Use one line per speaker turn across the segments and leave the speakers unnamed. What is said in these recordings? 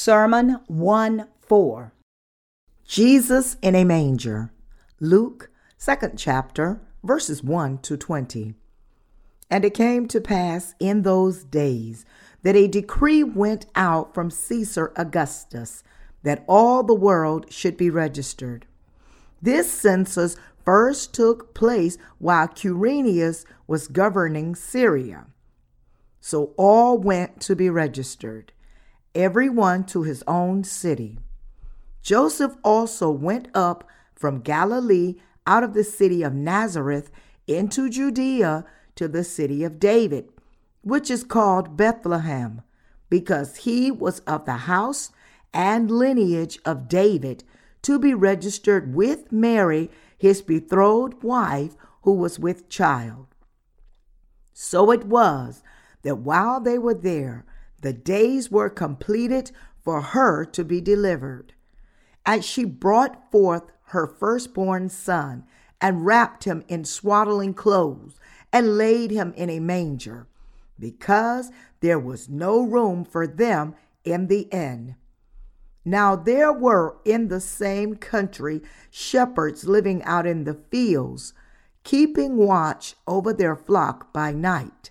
Sermon 1 4. Jesus in a manger. Luke, 2nd chapter, verses 1 to 20. And it came to pass in those days that a decree went out from Caesar Augustus that all the world should be registered. This census first took place while Quirinius was governing Syria. So all went to be registered every one to his own city. Joseph also went up from Galilee out of the city of Nazareth into Judea to the city of David, which is called Bethlehem, because he was of the house and lineage of David, to be registered with Mary, his betrothed wife, who was with child. So it was that while they were there, the days were completed for her to be delivered. And she brought forth her firstborn son and wrapped him in swaddling clothes and laid him in a manger because there was no room for them in the inn. Now there were in the same country shepherds living out in the fields, keeping watch over their flock by night.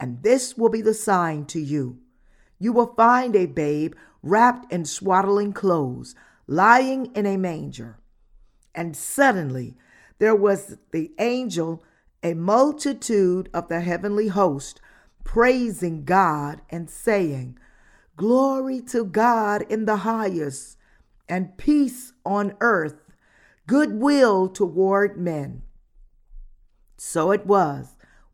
And this will be the sign to you. You will find a babe wrapped in swaddling clothes, lying in a manger. And suddenly there was the angel, a multitude of the heavenly host, praising God and saying, Glory to God in the highest, and peace on earth, goodwill toward men. So it was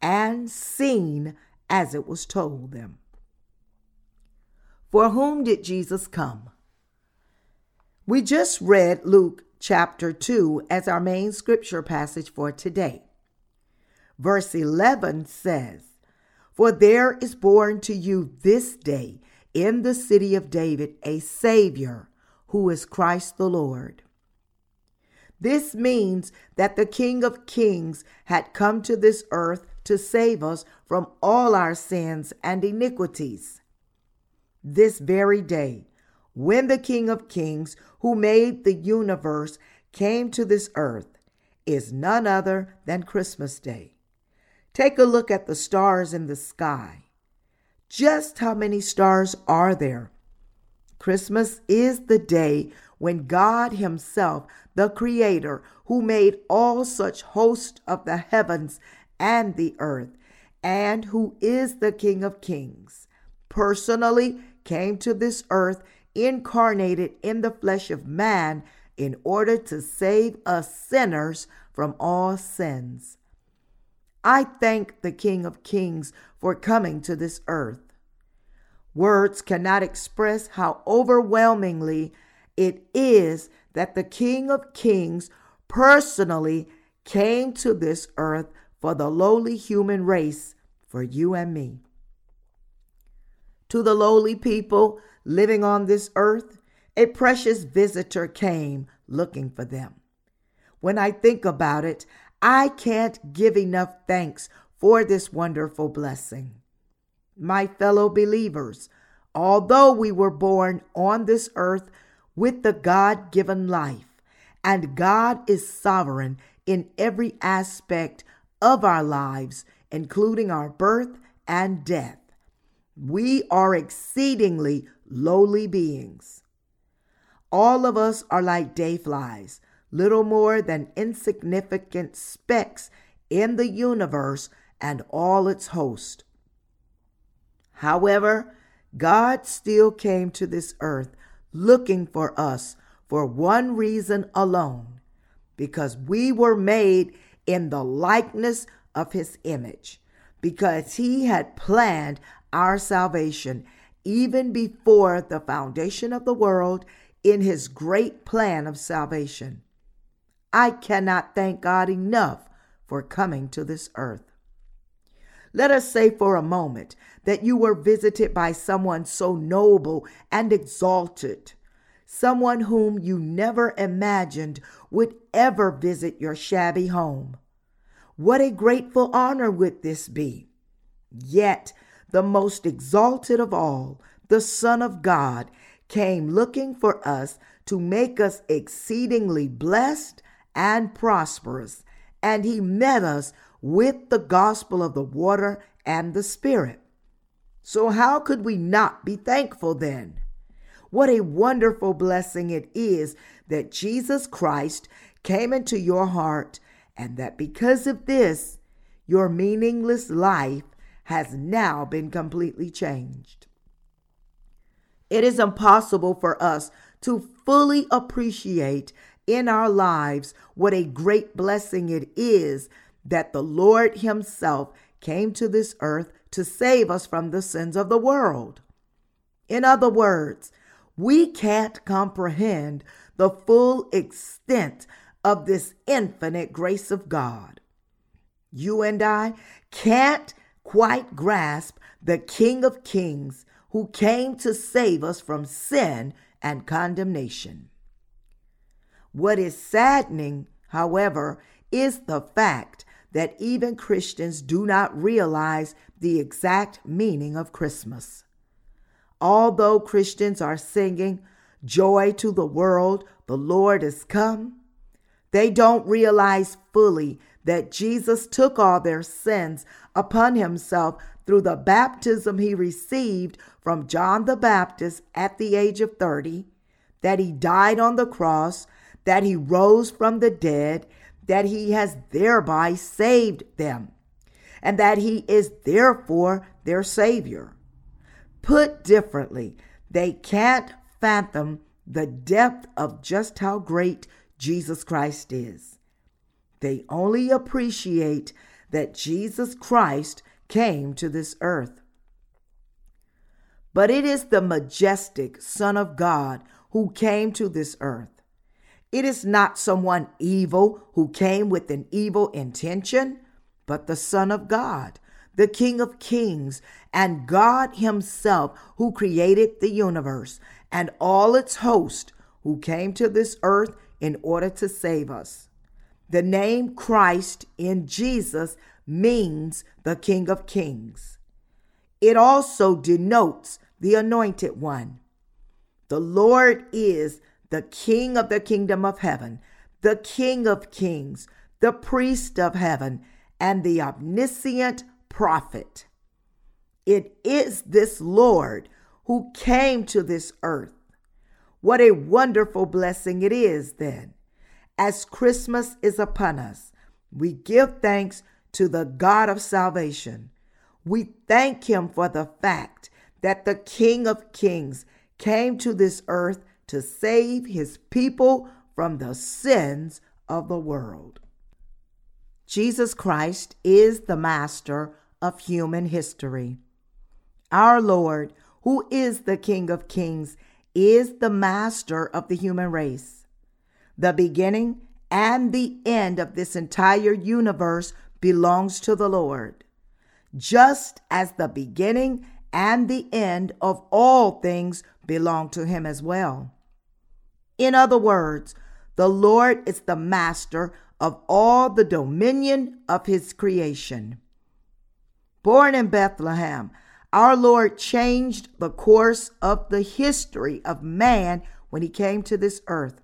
and seen as it was told them. For whom did Jesus come? We just read Luke chapter 2 as our main scripture passage for today. Verse 11 says, For there is born to you this day in the city of David a Savior, who is Christ the Lord. This means that the King of Kings had come to this earth to save us from all our sins and iniquities. This very day, when the King of Kings, who made the universe, came to this earth, is none other than Christmas Day. Take a look at the stars in the sky. Just how many stars are there? Christmas is the day when God Himself, the Creator, who made all such hosts of the heavens and the earth, and who is the King of Kings, personally came to this earth incarnated in the flesh of man in order to save us sinners from all sins. I thank the King of Kings for coming to this earth. Words cannot express how overwhelmingly it is that the King of Kings personally came to this earth for the lowly human race, for you and me. To the lowly people living on this earth, a precious visitor came looking for them. When I think about it, I can't give enough thanks for this wonderful blessing. My fellow believers, although we were born on this earth with the God given life, and God is sovereign in every aspect of our lives, including our birth and death, we are exceedingly lowly beings. All of us are like day flies, little more than insignificant specks in the universe and all its host. However, God still came to this earth looking for us for one reason alone because we were made in the likeness of his image, because he had planned our salvation even before the foundation of the world in his great plan of salvation. I cannot thank God enough for coming to this earth. Let us say for a moment that you were visited by someone so noble and exalted, someone whom you never imagined would ever visit your shabby home. What a grateful honor would this be! Yet, the most exalted of all, the Son of God, came looking for us to make us exceedingly blessed and prosperous, and he met us with the gospel of the water and the Spirit. So, how could we not be thankful then? What a wonderful blessing it is that Jesus Christ came into your heart, and that because of this, your meaningless life has now been completely changed. It is impossible for us to fully appreciate in our lives what a great blessing it is that the Lord Himself came to this earth to save us from the sins of the world. In other words, we can't comprehend the full extent of this infinite grace of God. You and I can't quite grasp the King of Kings who came to save us from sin and condemnation. What is saddening, however, is the fact that even Christians do not realize the exact meaning of Christmas. Although Christians are singing, Joy to the world, the Lord is come, they don't realize fully that Jesus took all their sins upon himself through the baptism he received from John the Baptist at the age of 30, that he died on the cross, that he rose from the dead, that he has thereby saved them, and that he is therefore their Savior. Put differently, they can't fathom the depth of just how great Jesus Christ is. They only appreciate that Jesus Christ came to this earth. But it is the majestic Son of God who came to this earth. It is not someone evil who came with an evil intention, but the Son of God, the King of Kings, and God Himself who created the universe and all its host, who came to this earth in order to save us. The name Christ in Jesus means the King of Kings. It also denotes the Anointed One. The Lord is the King of the kingdom of heaven, the King of kings, the priest of heaven, and the omniscient prophet. It is this Lord who came to this earth. What a wonderful blessing it is, then. As Christmas is upon us, we give thanks to the God of salvation. We thank him for the fact that the King of Kings came to this earth to save his people from the sins of the world. Jesus Christ is the master of human history. Our Lord, who is the King of Kings, is the master of the human race. The beginning and the end of this entire universe belongs to the Lord, just as the beginning and the end of all things belong to him as well. In other words, the Lord is the master of all the dominion of his creation. Born in Bethlehem, our Lord changed the course of the history of man when he came to this earth.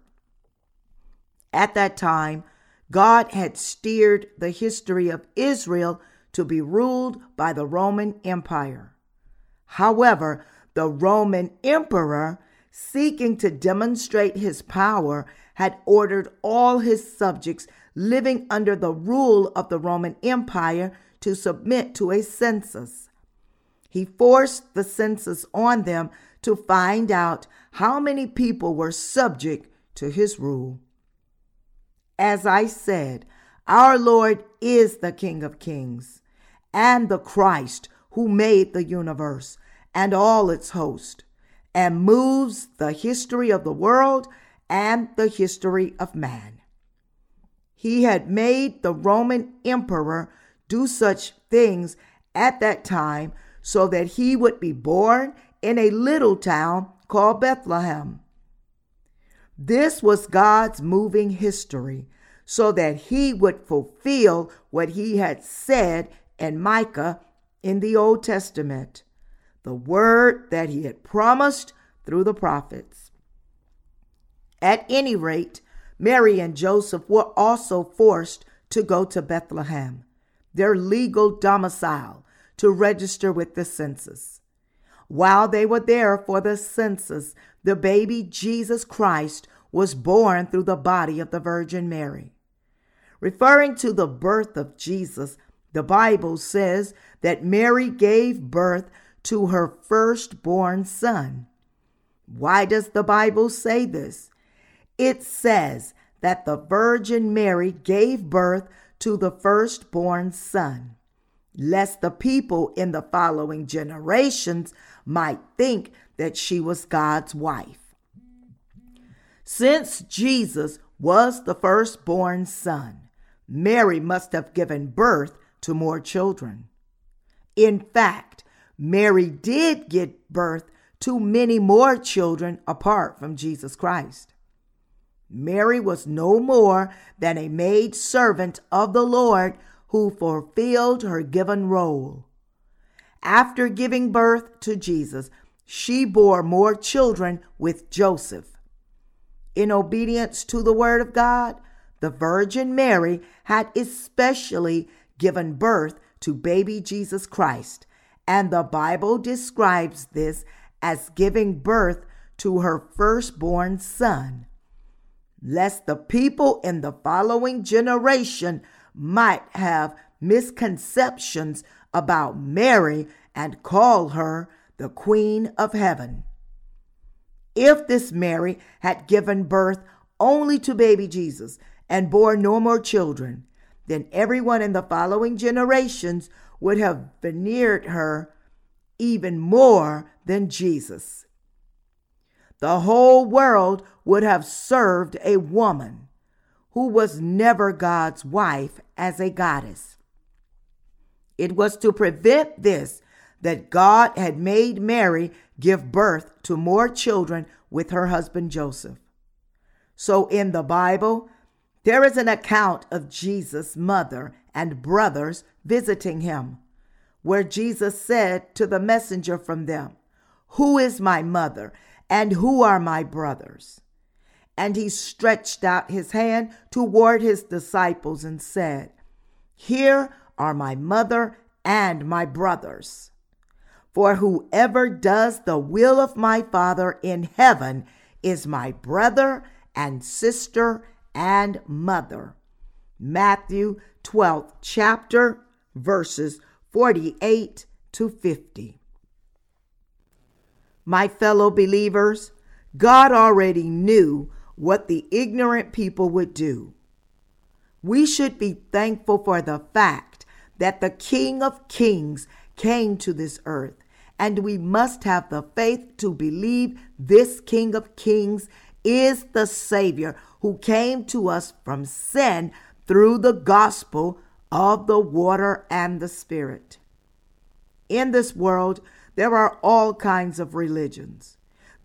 At that time, God had steered the history of Israel to be ruled by the Roman Empire. However, the Roman emperor, seeking to demonstrate his power, had ordered all his subjects living under the rule of the Roman Empire to submit to a census. He forced the census on them to find out how many people were subject to his rule. As I said, our Lord is the King of Kings and the Christ who made the universe and all its host and moves the history of the world and the history of man. He had made the Roman emperor do such things at that time so that he would be born in a little town called Bethlehem. This was God's moving history so that he would fulfill what he had said in Micah in the Old Testament, the word that he had promised through the prophets. At any rate, Mary and Joseph were also forced to go to Bethlehem, their legal domicile, to register with the census. While they were there for the census, the baby Jesus Christ was born through the body of the Virgin Mary. Referring to the birth of Jesus, the Bible says that Mary gave birth to her firstborn son. Why does the Bible say this? It says that the Virgin Mary gave birth to the firstborn son, lest the people in the following generations might think that she was God's wife. Since Jesus was the firstborn son, Mary must have given birth to more children. In fact, Mary did give birth to many more children apart from Jesus Christ. Mary was no more than a maid servant of the Lord who fulfilled her given role. After giving birth to Jesus, she bore more children with Joseph. In obedience to the word of God, the Virgin Mary had especially given birth to baby Jesus Christ, and the Bible describes this as giving birth to her firstborn son lest the people in the following generation might have misconceptions about Mary and call her the Queen of Heaven. If this Mary had given birth only to baby Jesus and bore no more children, then everyone in the following generations would have veneered her even more than Jesus the whole world would have served a woman who was never God's wife as a goddess. It was to prevent this that God had made Mary give birth to more children with her husband Joseph. So in the Bible, there is an account of Jesus' mother and brothers visiting him, where Jesus said to the messenger from them, Who is my mother? And who are my brothers? And he stretched out his hand toward his disciples and said, Here are my mother and my brothers. For whoever does the will of my Father in heaven is my brother and sister and mother. Matthew 12th chapter, verses 48 to 50. My fellow believers, God already knew what the ignorant people would do. We should be thankful for the fact that the King of Kings came to this earth, and we must have the faith to believe this King of Kings is the Savior who came to us from sin through the gospel of the water and the Spirit. In this world, there are all kinds of religions.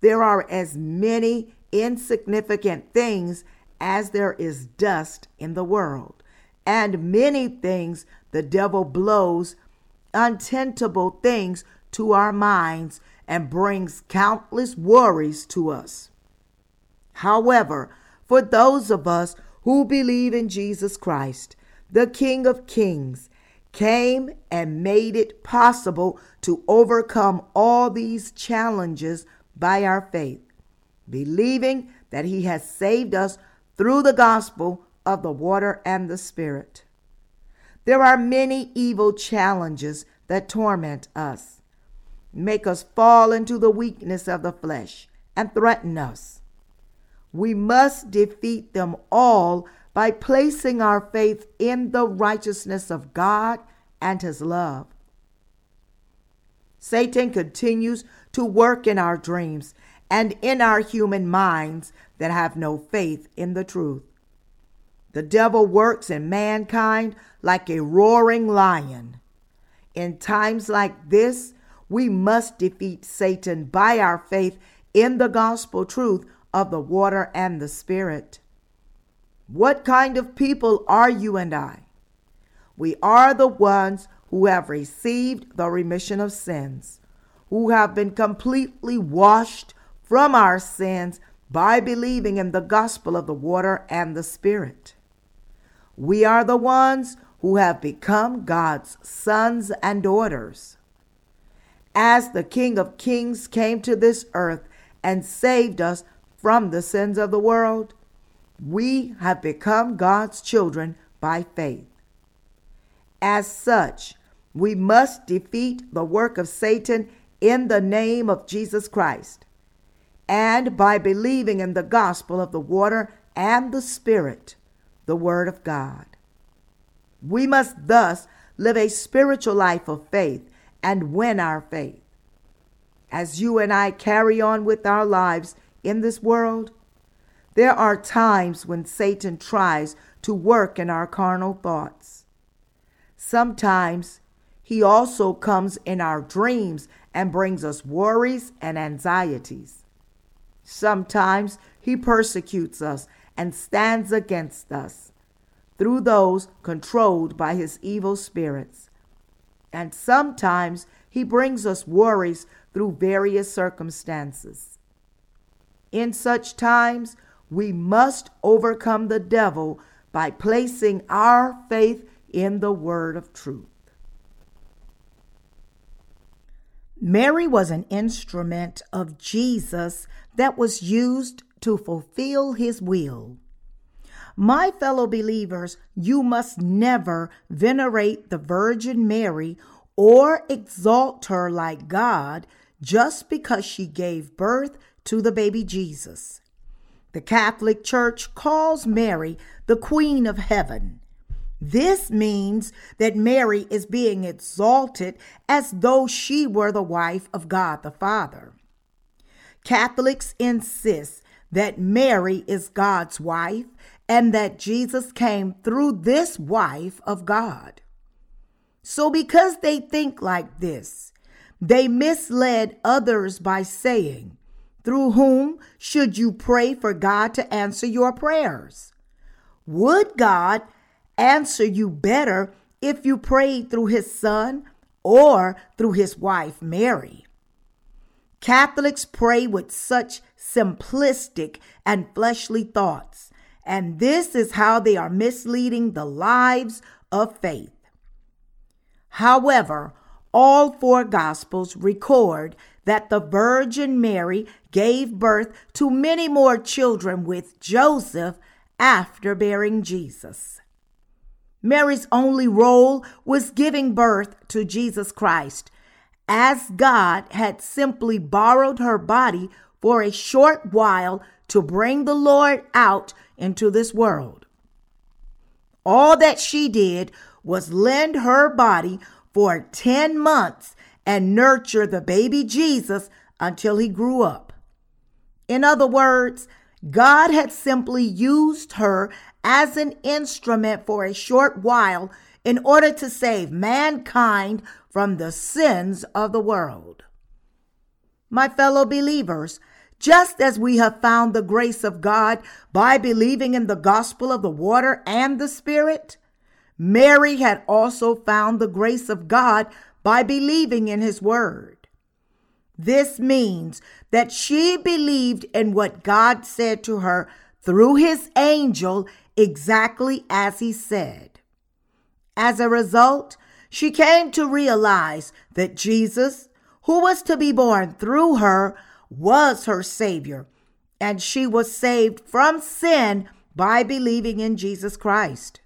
There are as many insignificant things as there is dust in the world, and many things the devil blows untentable things to our minds and brings countless worries to us. However, for those of us who believe in Jesus Christ, the King of Kings, came and made it possible to overcome all these challenges by our faith, believing that He has saved us through the gospel of the water and the Spirit. There are many evil challenges that torment us, make us fall into the weakness of the flesh, and threaten us. We must defeat them all by placing our faith in the righteousness of God and His love. Satan continues to work in our dreams and in our human minds that have no faith in the truth. The devil works in mankind like a roaring lion. In times like this, we must defeat Satan by our faith in the gospel truth of the water and the Spirit. What kind of people are you and I? We are the ones who have received the remission of sins, who have been completely washed from our sins by believing in the gospel of the water and the Spirit. We are the ones who have become God's sons and daughters. As the King of Kings came to this earth and saved us from the sins of the world, we have become God's children by faith. As such, we must defeat the work of Satan in the name of Jesus Christ and by believing in the gospel of the water and the Spirit, the Word of God. We must thus live a spiritual life of faith and win our faith. As you and I carry on with our lives in this world, there are times when Satan tries to work in our carnal thoughts. Sometimes he also comes in our dreams and brings us worries and anxieties. Sometimes he persecutes us and stands against us through those controlled by his evil spirits. And sometimes he brings us worries through various circumstances. In such times, we must overcome the devil by placing our faith in the word of truth. Mary was an instrument of Jesus that was used to fulfill his will. My fellow believers, you must never venerate the Virgin Mary or exalt her like God just because she gave birth to the baby Jesus. The Catholic Church calls Mary the Queen of Heaven. This means that Mary is being exalted as though she were the wife of God the Father. Catholics insist that Mary is God's wife and that Jesus came through this wife of God. So, because they think like this, they misled others by saying, through whom should you pray for God to answer your prayers? Would God answer you better if you prayed through his son or through his wife Mary? Catholics pray with such simplistic and fleshly thoughts, and this is how they are misleading the lives of faith. However, all four Gospels record that the Virgin Mary gave birth to many more children with Joseph after bearing Jesus. Mary's only role was giving birth to Jesus Christ, as God had simply borrowed her body for a short while to bring the Lord out into this world. All that she did was lend her body for 10 months and nurture the baby Jesus until he grew up. In other words, God had simply used her as an instrument for a short while in order to save mankind from the sins of the world. My fellow believers, Just as we have found the grace of God by believing in the gospel of the water and the Spirit, Mary had also found the grace of God by believing in his word. This means that she believed in what God said to her through his angel exactly as he said. As a result, she came to realize that Jesus, who was to be born through her, was her Savior, and she was saved from sin by believing in Jesus Christ.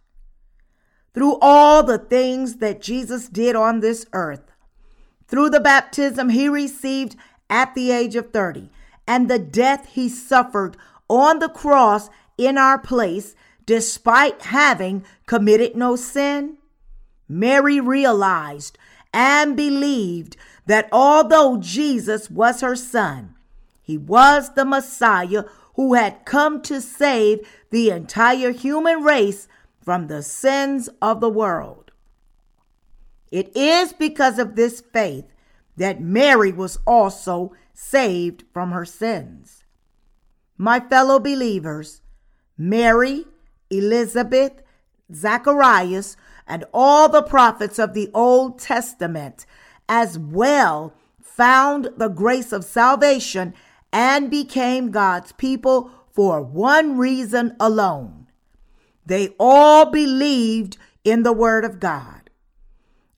Through all the things that Jesus did on this earth, through the baptism he received at the age of 30 and the death he suffered on the cross in our place, despite having committed no sin, Mary realized and believed that although Jesus was her son, he was the Messiah who had come to save the entire human race from the sins of the world. It is because of this faith that Mary was also saved from her sins. My fellow believers, Mary, Elizabeth, Zacharias, and all the prophets of the Old Testament as well found the grace of salvation and became God's people for one reason alone. They all believed in the Word of God.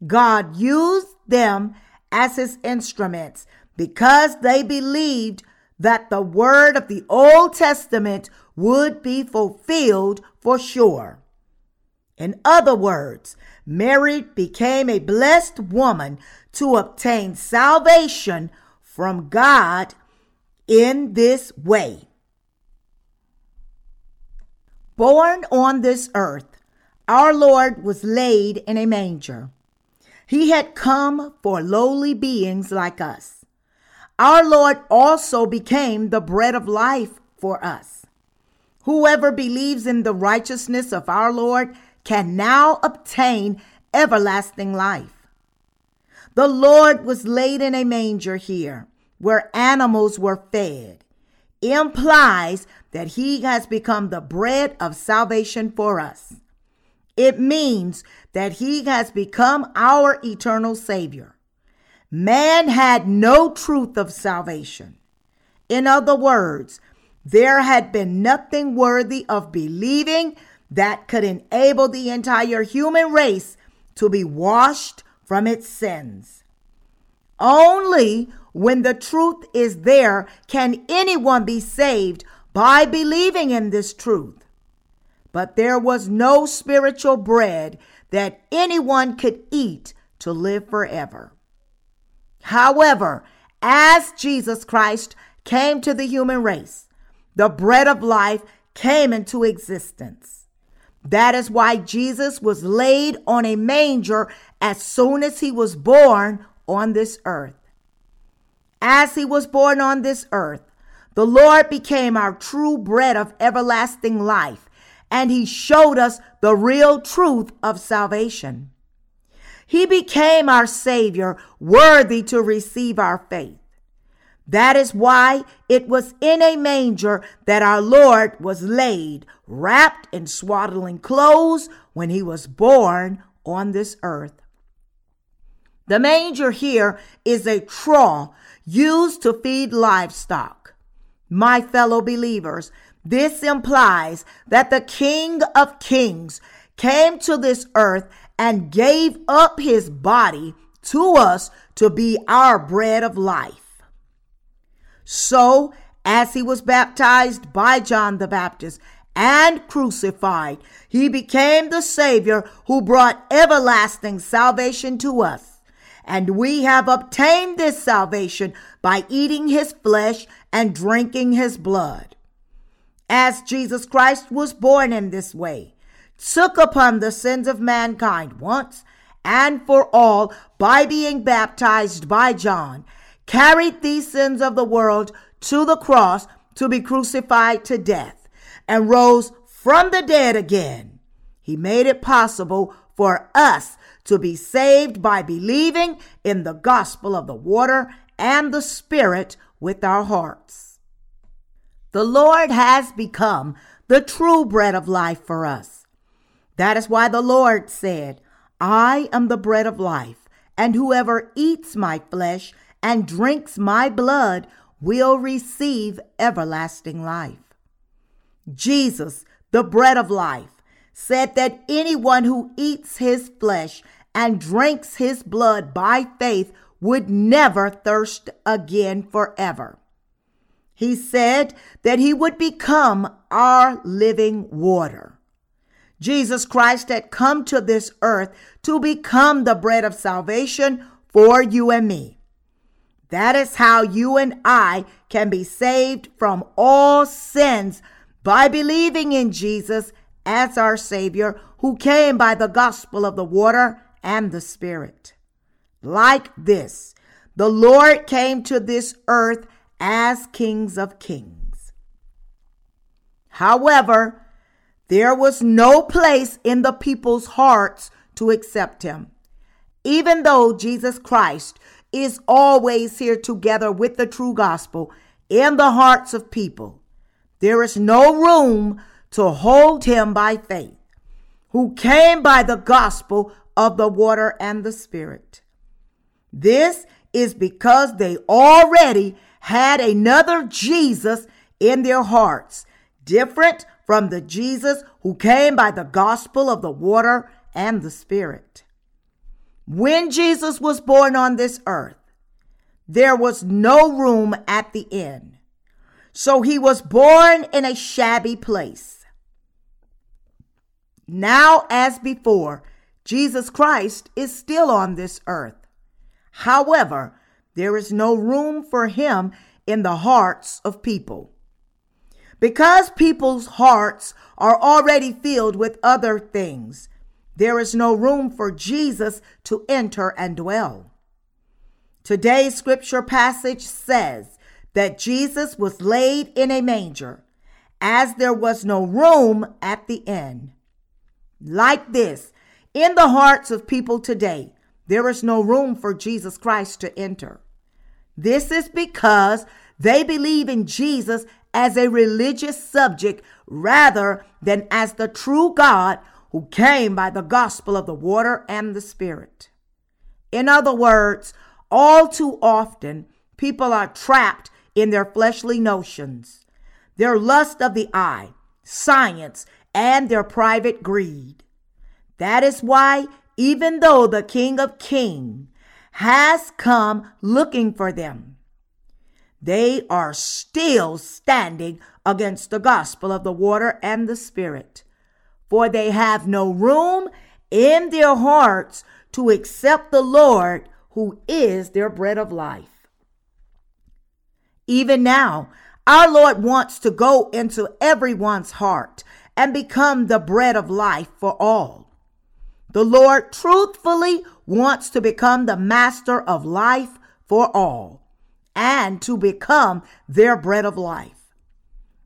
God used them as his instruments because they believed that the word of the Old Testament would be fulfilled for sure. In other words, Mary became a blessed woman to obtain salvation from God in this way. Born on this earth, our Lord was laid in a manger. He had come for lowly beings like us. Our Lord also became the bread of life for us. Whoever believes in the righteousness of our Lord can now obtain everlasting life. The Lord was laid in a manger here where animals were fed. Implies that he has become the bread of salvation for us. It means that he has become our eternal Savior. Man had no truth of salvation. In other words, there had been nothing worthy of believing that could enable the entire human race to be washed from its sins. Only when the truth is there can anyone be saved by believing in this truth. But there was no spiritual bread that anyone could eat to live forever. However, as Jesus Christ came to the human race, the bread of life came into existence. That is why Jesus was laid on a manger as soon as he was born on this earth. As he was born on this earth, the Lord became our true bread of everlasting life, and he showed us the real truth of salvation. He became our Savior, worthy to receive our faith. That is why it was in a manger that our Lord was laid, wrapped in swaddling clothes when he was born on this earth. The manger here is a trough used to feed livestock. My fellow believers, this implies that the King of Kings came to this earth and gave up his body to us to be our bread of life. So, as he was baptized by John the Baptist and crucified, he became the Savior who brought everlasting salvation to us. And we have obtained this salvation by eating his flesh and drinking his blood. As Jesus Christ was born in this way, took upon the sins of mankind once and for all by being baptized by John, carried these sins of the world to the cross to be crucified to death, and rose from the dead again. He made it possible for us to be saved by believing in the gospel of the water and the Spirit with our hearts. The Lord has become the true bread of life for us. That is why the Lord said, I am the bread of life, and whoever eats my flesh and drinks my blood will receive everlasting life. Jesus, the bread of life, said that anyone who eats his flesh and drinks his blood by faith would never thirst again forever. He said that he would become our living water. Jesus Christ had come to this earth to become the bread of salvation for you and me. That is how you and I can be saved from all sins by believing in Jesus as our Savior who came by the gospel of the water and the Spirit. Like this, the Lord came to this earth as kings of kings. However, there was no place in the people's hearts to accept him. Even though Jesus Christ is always here together with the true gospel in the hearts of people, there is no room to hold him by faith, who came by the gospel of the water and the Spirit. This is because they already had another Jesus in their hearts, different from the Jesus who came by the gospel of the water and the Spirit. When Jesus was born on this earth, there was no room at the inn. So he was born in a shabby place. Now, as before, Jesus Christ is still on this earth. However, there is no room for him in the hearts of people. Because people's hearts are already filled with other things, there is no room for Jesus to enter and dwell. Today's scripture passage says that Jesus was laid in a manger, as there was no room at the inn. Like this, in the hearts of people today, there is no room for Jesus Christ to enter. This is because they believe in Jesus as a religious subject rather than as the true God who came by the gospel of the water and the Spirit. In other words, all too often, people are trapped in their fleshly notions, their lust of the eye, science, and their private greed. That is why, even though the King of Kings has come looking for them, they are still standing against the gospel of the water and the Spirit, for they have no room in their hearts to accept the Lord who is their bread of life. Even now, our Lord wants to go into everyone's heart and become the bread of life for all. The Lord truthfully wants to become the master of life for all and to become their bread of life.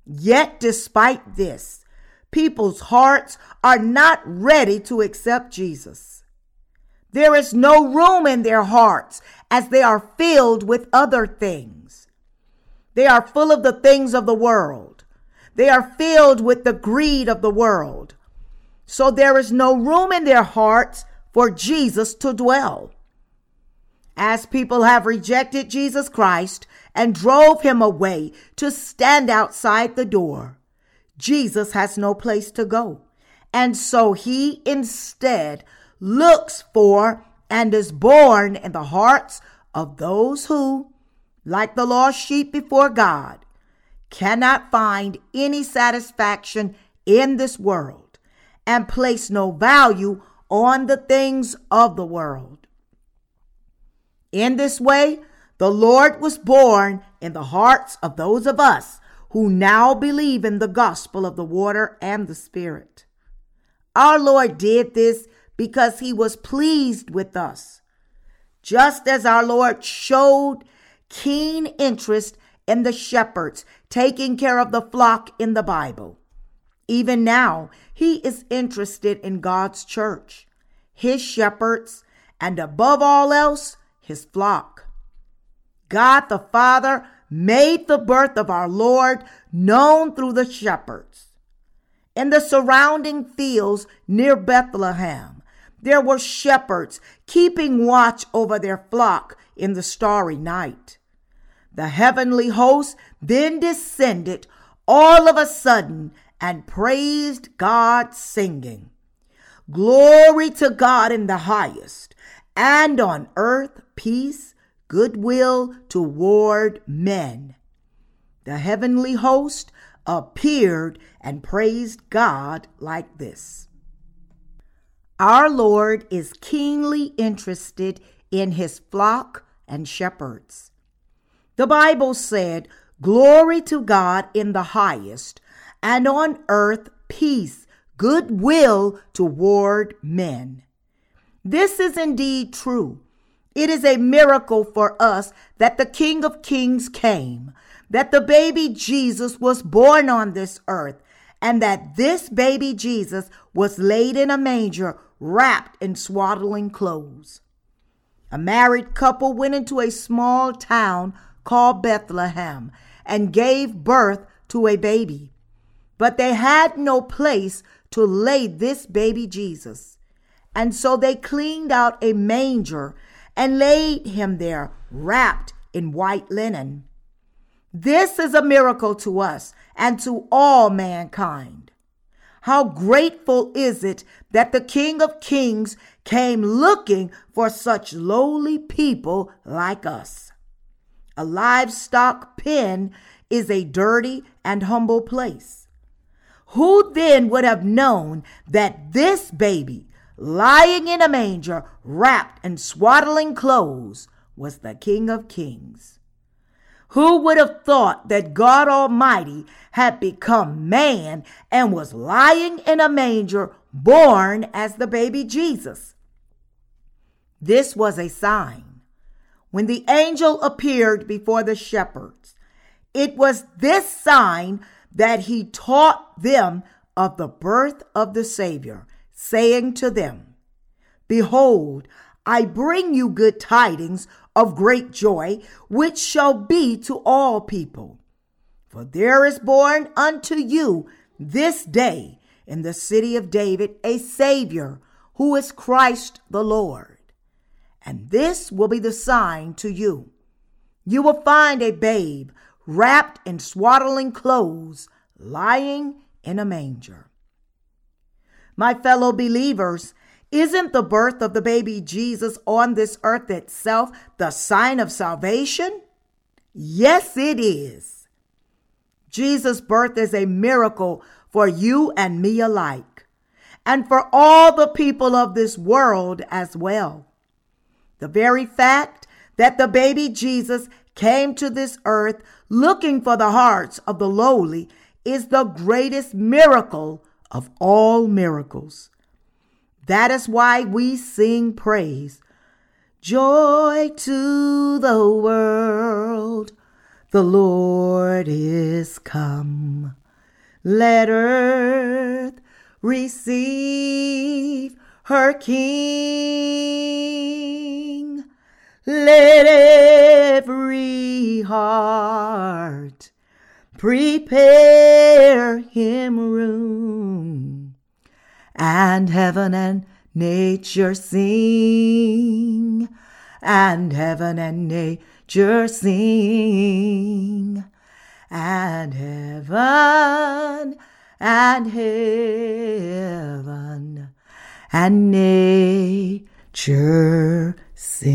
Yet, despite this, people's hearts are not ready to accept Jesus. There is no room in their hearts as they are filled with other things. They are full of the things of the world. They are filled with the greed of the world. So there is no room in their hearts for Jesus to dwell. As people have rejected Jesus Christ and drove him away to stand outside the door, Jesus has no place to go. And so he instead looks for and is born in the hearts of those who, like the lost sheep before God, cannot find any satisfaction in this world and place no value on the things of the world. In this way, the Lord was born in the hearts of those of us who now believe in the gospel of the water and the Spirit. Our Lord did this because he was pleased with us, just as our Lord showed keen interest in the shepherds taking care of the flock in the Bible. Even now, he is interested in God's church, his shepherds, and above all else, his flock. God the Father made the birth of our Lord known through the shepherds. In the surrounding fields near Bethlehem, there were shepherds keeping watch over their flock in the starry night. The heavenly host then descended all of a sudden and praised God, singing, Glory to God in the highest, and on earth peace, goodwill toward men. The heavenly host appeared and praised God like this Our Lord is keenly interested in his flock and shepherds. The Bible said, Glory to God in the highest, and on earth peace, goodwill toward men. This is indeed true. It is a miracle for us that the King of Kings came, that the baby Jesus was born on this earth, and that this baby Jesus was laid in a manger wrapped in swaddling clothes. A married couple went into a small town called Bethlehem and gave birth to a baby. But they had no place to lay this baby Jesus. And so they cleaned out a manger and laid him there, wrapped in white linen. This is a miracle to us and to all mankind. How grateful is it that the King of Kings came looking for such lowly people like us. A livestock pen is a dirty and humble place. Who then would have known that this baby, lying in a manger, wrapped in swaddling clothes, was the King of Kings? Who would have thought that God Almighty had become man and was lying in a manger, born as the baby Jesus? This was a sign. When the angel appeared before the shepherds, it was this sign that he taught them of the birth of the Savior, saying to them, Behold, I bring you good tidings of great joy, which shall be to all people. For there is born unto you this day in the city of David a Savior, who is Christ the Lord. And this will be the sign to you. You will find a babe wrapped in swaddling clothes, lying in a manger. My fellow believers, isn't the birth of the baby Jesus on this earth itself the sign of salvation? Yes, it is. Jesus' birth is a miracle for you and me alike, and for all the people of this world as well. The very fact that the baby Jesus came to this earth looking for the hearts of the lowly is the greatest miracle of all miracles. That is why we sing praise. Joy to the world, the Lord is come. Let earth receive her King. Let every heart prepare him room, and heaven and nature sing, and heaven and nature sing, and heaven and heaven and nature sing.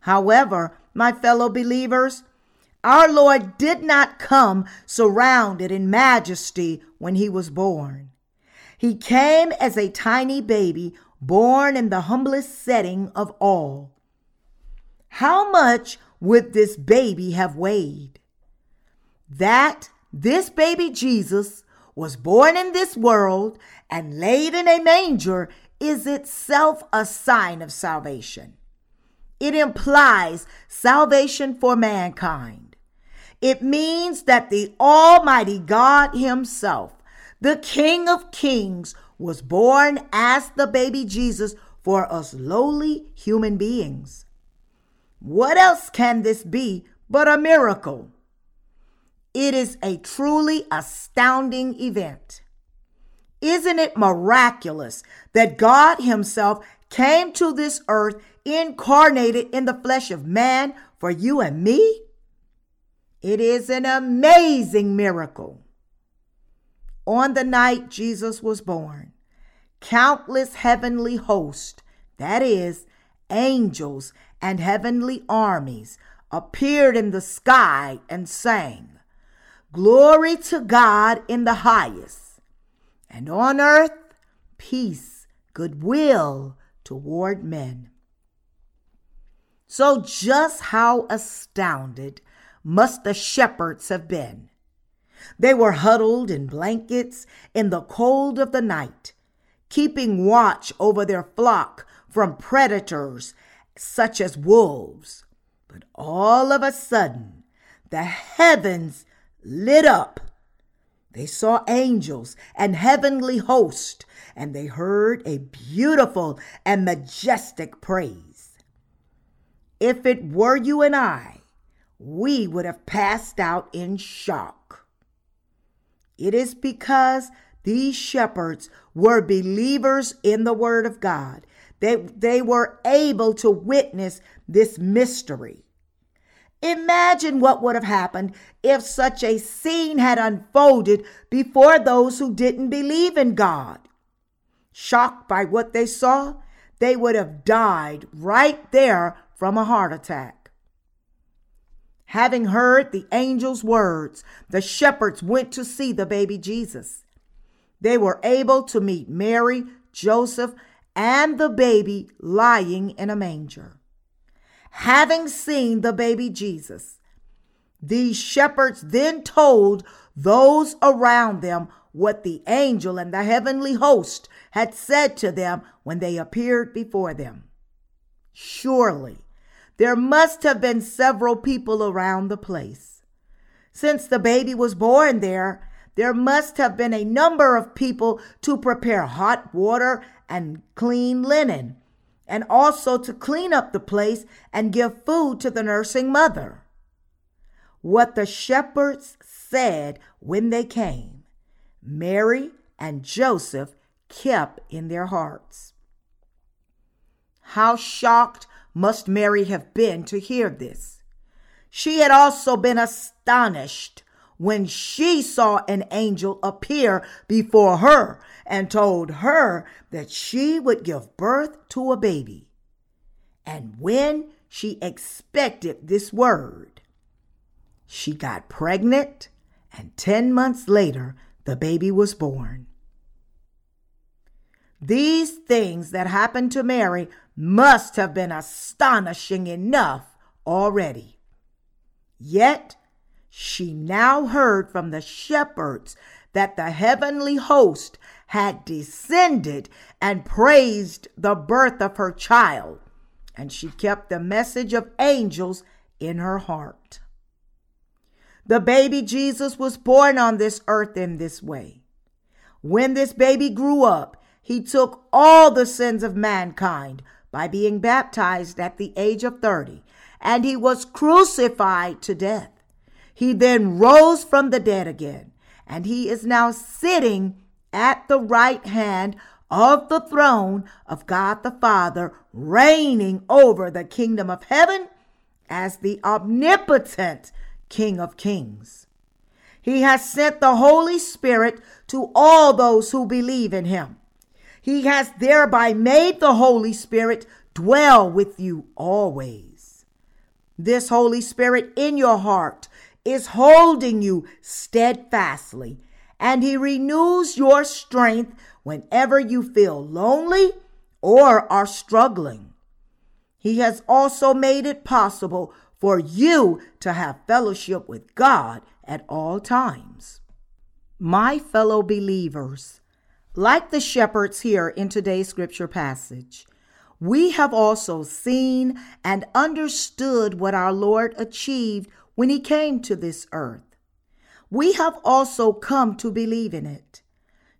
However, my fellow believers, our Lord did not come surrounded in majesty when he was born. He came as a tiny baby born in the humblest setting of all. How much would this baby have weighed? That this baby Jesus was born in this world and laid in a manger is itself a sign of salvation. It implies salvation for mankind. It means that the Almighty God Himself, the King of Kings, was born as the baby Jesus for us lowly human beings. What else can this be but a miracle? It is a truly astounding event. Isn't it miraculous that God Himself came to this earth incarnated in the flesh of man for you and me? It is an amazing miracle. On the night Jesus was born, countless heavenly hosts, that is, angels and heavenly armies, appeared in the sky and sang, Glory to God in the highest, and on earth peace, goodwill toward men. So, just how astounded must the shepherds have been? They were huddled in blankets in the cold of the night, keeping watch over their flock from predators such as wolves. But all of a sudden, the heavens lit up. They saw angels and heavenly hosts, and they heard a beautiful and majestic praise. If it were you and I, we would have passed out in shock. It is because these shepherds were believers in the Word of God. They, they were able to witness this mystery. Imagine what would have happened if such a scene had unfolded before those who didn't believe in God. Shocked by what they saw, they would have died right there from a heart attack. Having heard the angel's words, the shepherds went to see the baby Jesus. They were able to meet Mary, Joseph, and the baby lying in a manger having seen the baby Jesus. These shepherds then told those around them what the angel and the heavenly host had said to them when they appeared before them. Surely there must have been several people around the place. Since the baby was born there, there must have been a number of people to prepare hot water and clean linen and also to clean up the place and give food to the nursing mother. What the shepherds said when they came, Mary and Joseph kept in their hearts. How shocked must Mary have been to hear this? She had also been astonished when she saw an angel appear before her and told her that she would give birth to a baby. And when she expected this word, she got pregnant, and 10 months later, the baby was born. These things that happened to Mary must have been astonishing enough already. Yet, she now heard from the shepherds that the heavenly host had descended and praised the birth of her child, and she kept the message of angels in her heart. The baby Jesus was born on this earth in this way. When this baby grew up, he took all the sins of mankind by being baptized at the age of 30, and he was crucified to death. He then rose from the dead again, and he is now sitting at the right hand of the throne of God the Father, reigning over the kingdom of heaven as the omnipotent King of kings. He has sent the Holy Spirit to all those who believe in him. He has thereby made the Holy Spirit dwell with you always. This Holy Spirit in your heart is holding you steadfastly, and He renews your strength whenever you feel lonely or are struggling. He has also made it possible for you to have fellowship with God at all times. My fellow believers, like the shepherds here in today's scripture passage, we have also seen and understood what our Lord achieved when he came to this earth. We have also come to believe in it.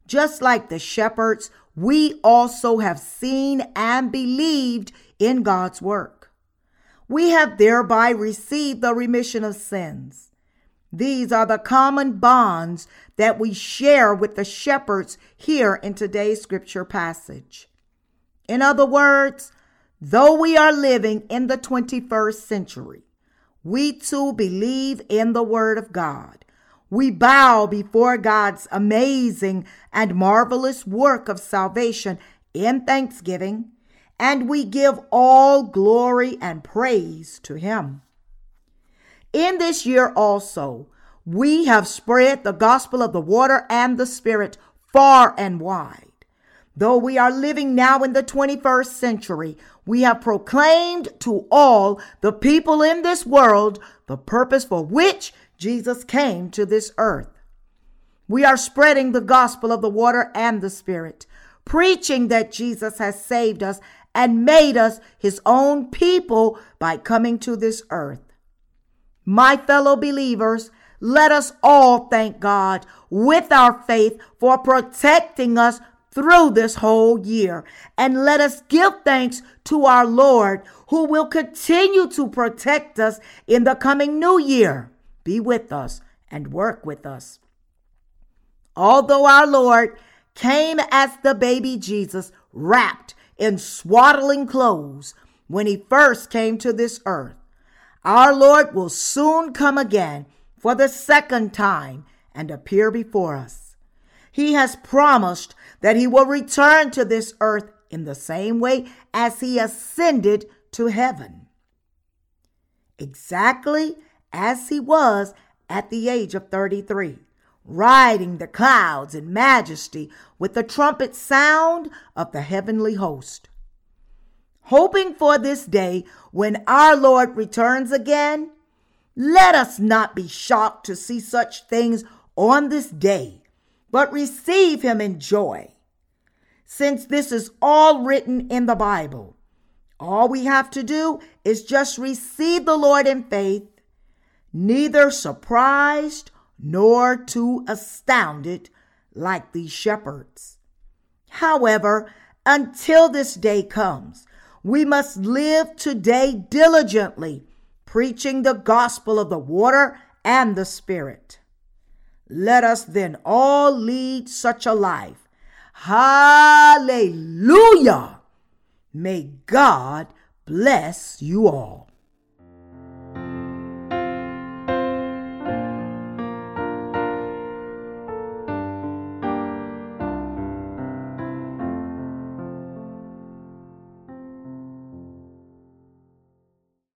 Just like the shepherds, we also have seen and believed in God's work. we have thereby received the remission of sins. These are the common bonds that we share with the shepherds here in today's scripture passage. In other words, though we are living in the 21st century, we too believe in the Word of God. We bow before God's amazing and marvelous work of salvation in thanksgiving, and we give all glory and praise to Him. In this year also, we have spread the gospel of the water and the Spirit far and wide. Though we are living now in the 21st century, we have proclaimed to all the people in this world the purpose for which Jesus came to this earth. We are spreading the gospel of the water and the Spirit, preaching that Jesus has saved us and made us his own people by coming to this earth. My fellow believers, let us all thank God with our faith for protecting us through this whole year. And let us give thanks to our Lord who will continue to protect us in the coming new year. Be with us and work with us. Although our Lord came as the baby Jesus, wrapped in swaddling clothes, when he first came to this earth, our Lord will soon come again for the second time and appear before us. He has promised that he will return to this earth in the same way as he ascended to heaven. Exactly as he was at the age of 33, riding the clouds in majesty with the trumpet sound of the heavenly host. Hoping for this day when our Lord returns again, let us not be shocked to see such things on this day, but receive him in joy. Since this is all written in the Bible, all we have to do is just receive the Lord in faith, neither surprised nor too astounded like these shepherds. However, until this day comes, we must live today diligently, preaching the gospel of the water and the Spirit. Let us then all lead such a life. Hallelujah! May God bless you all.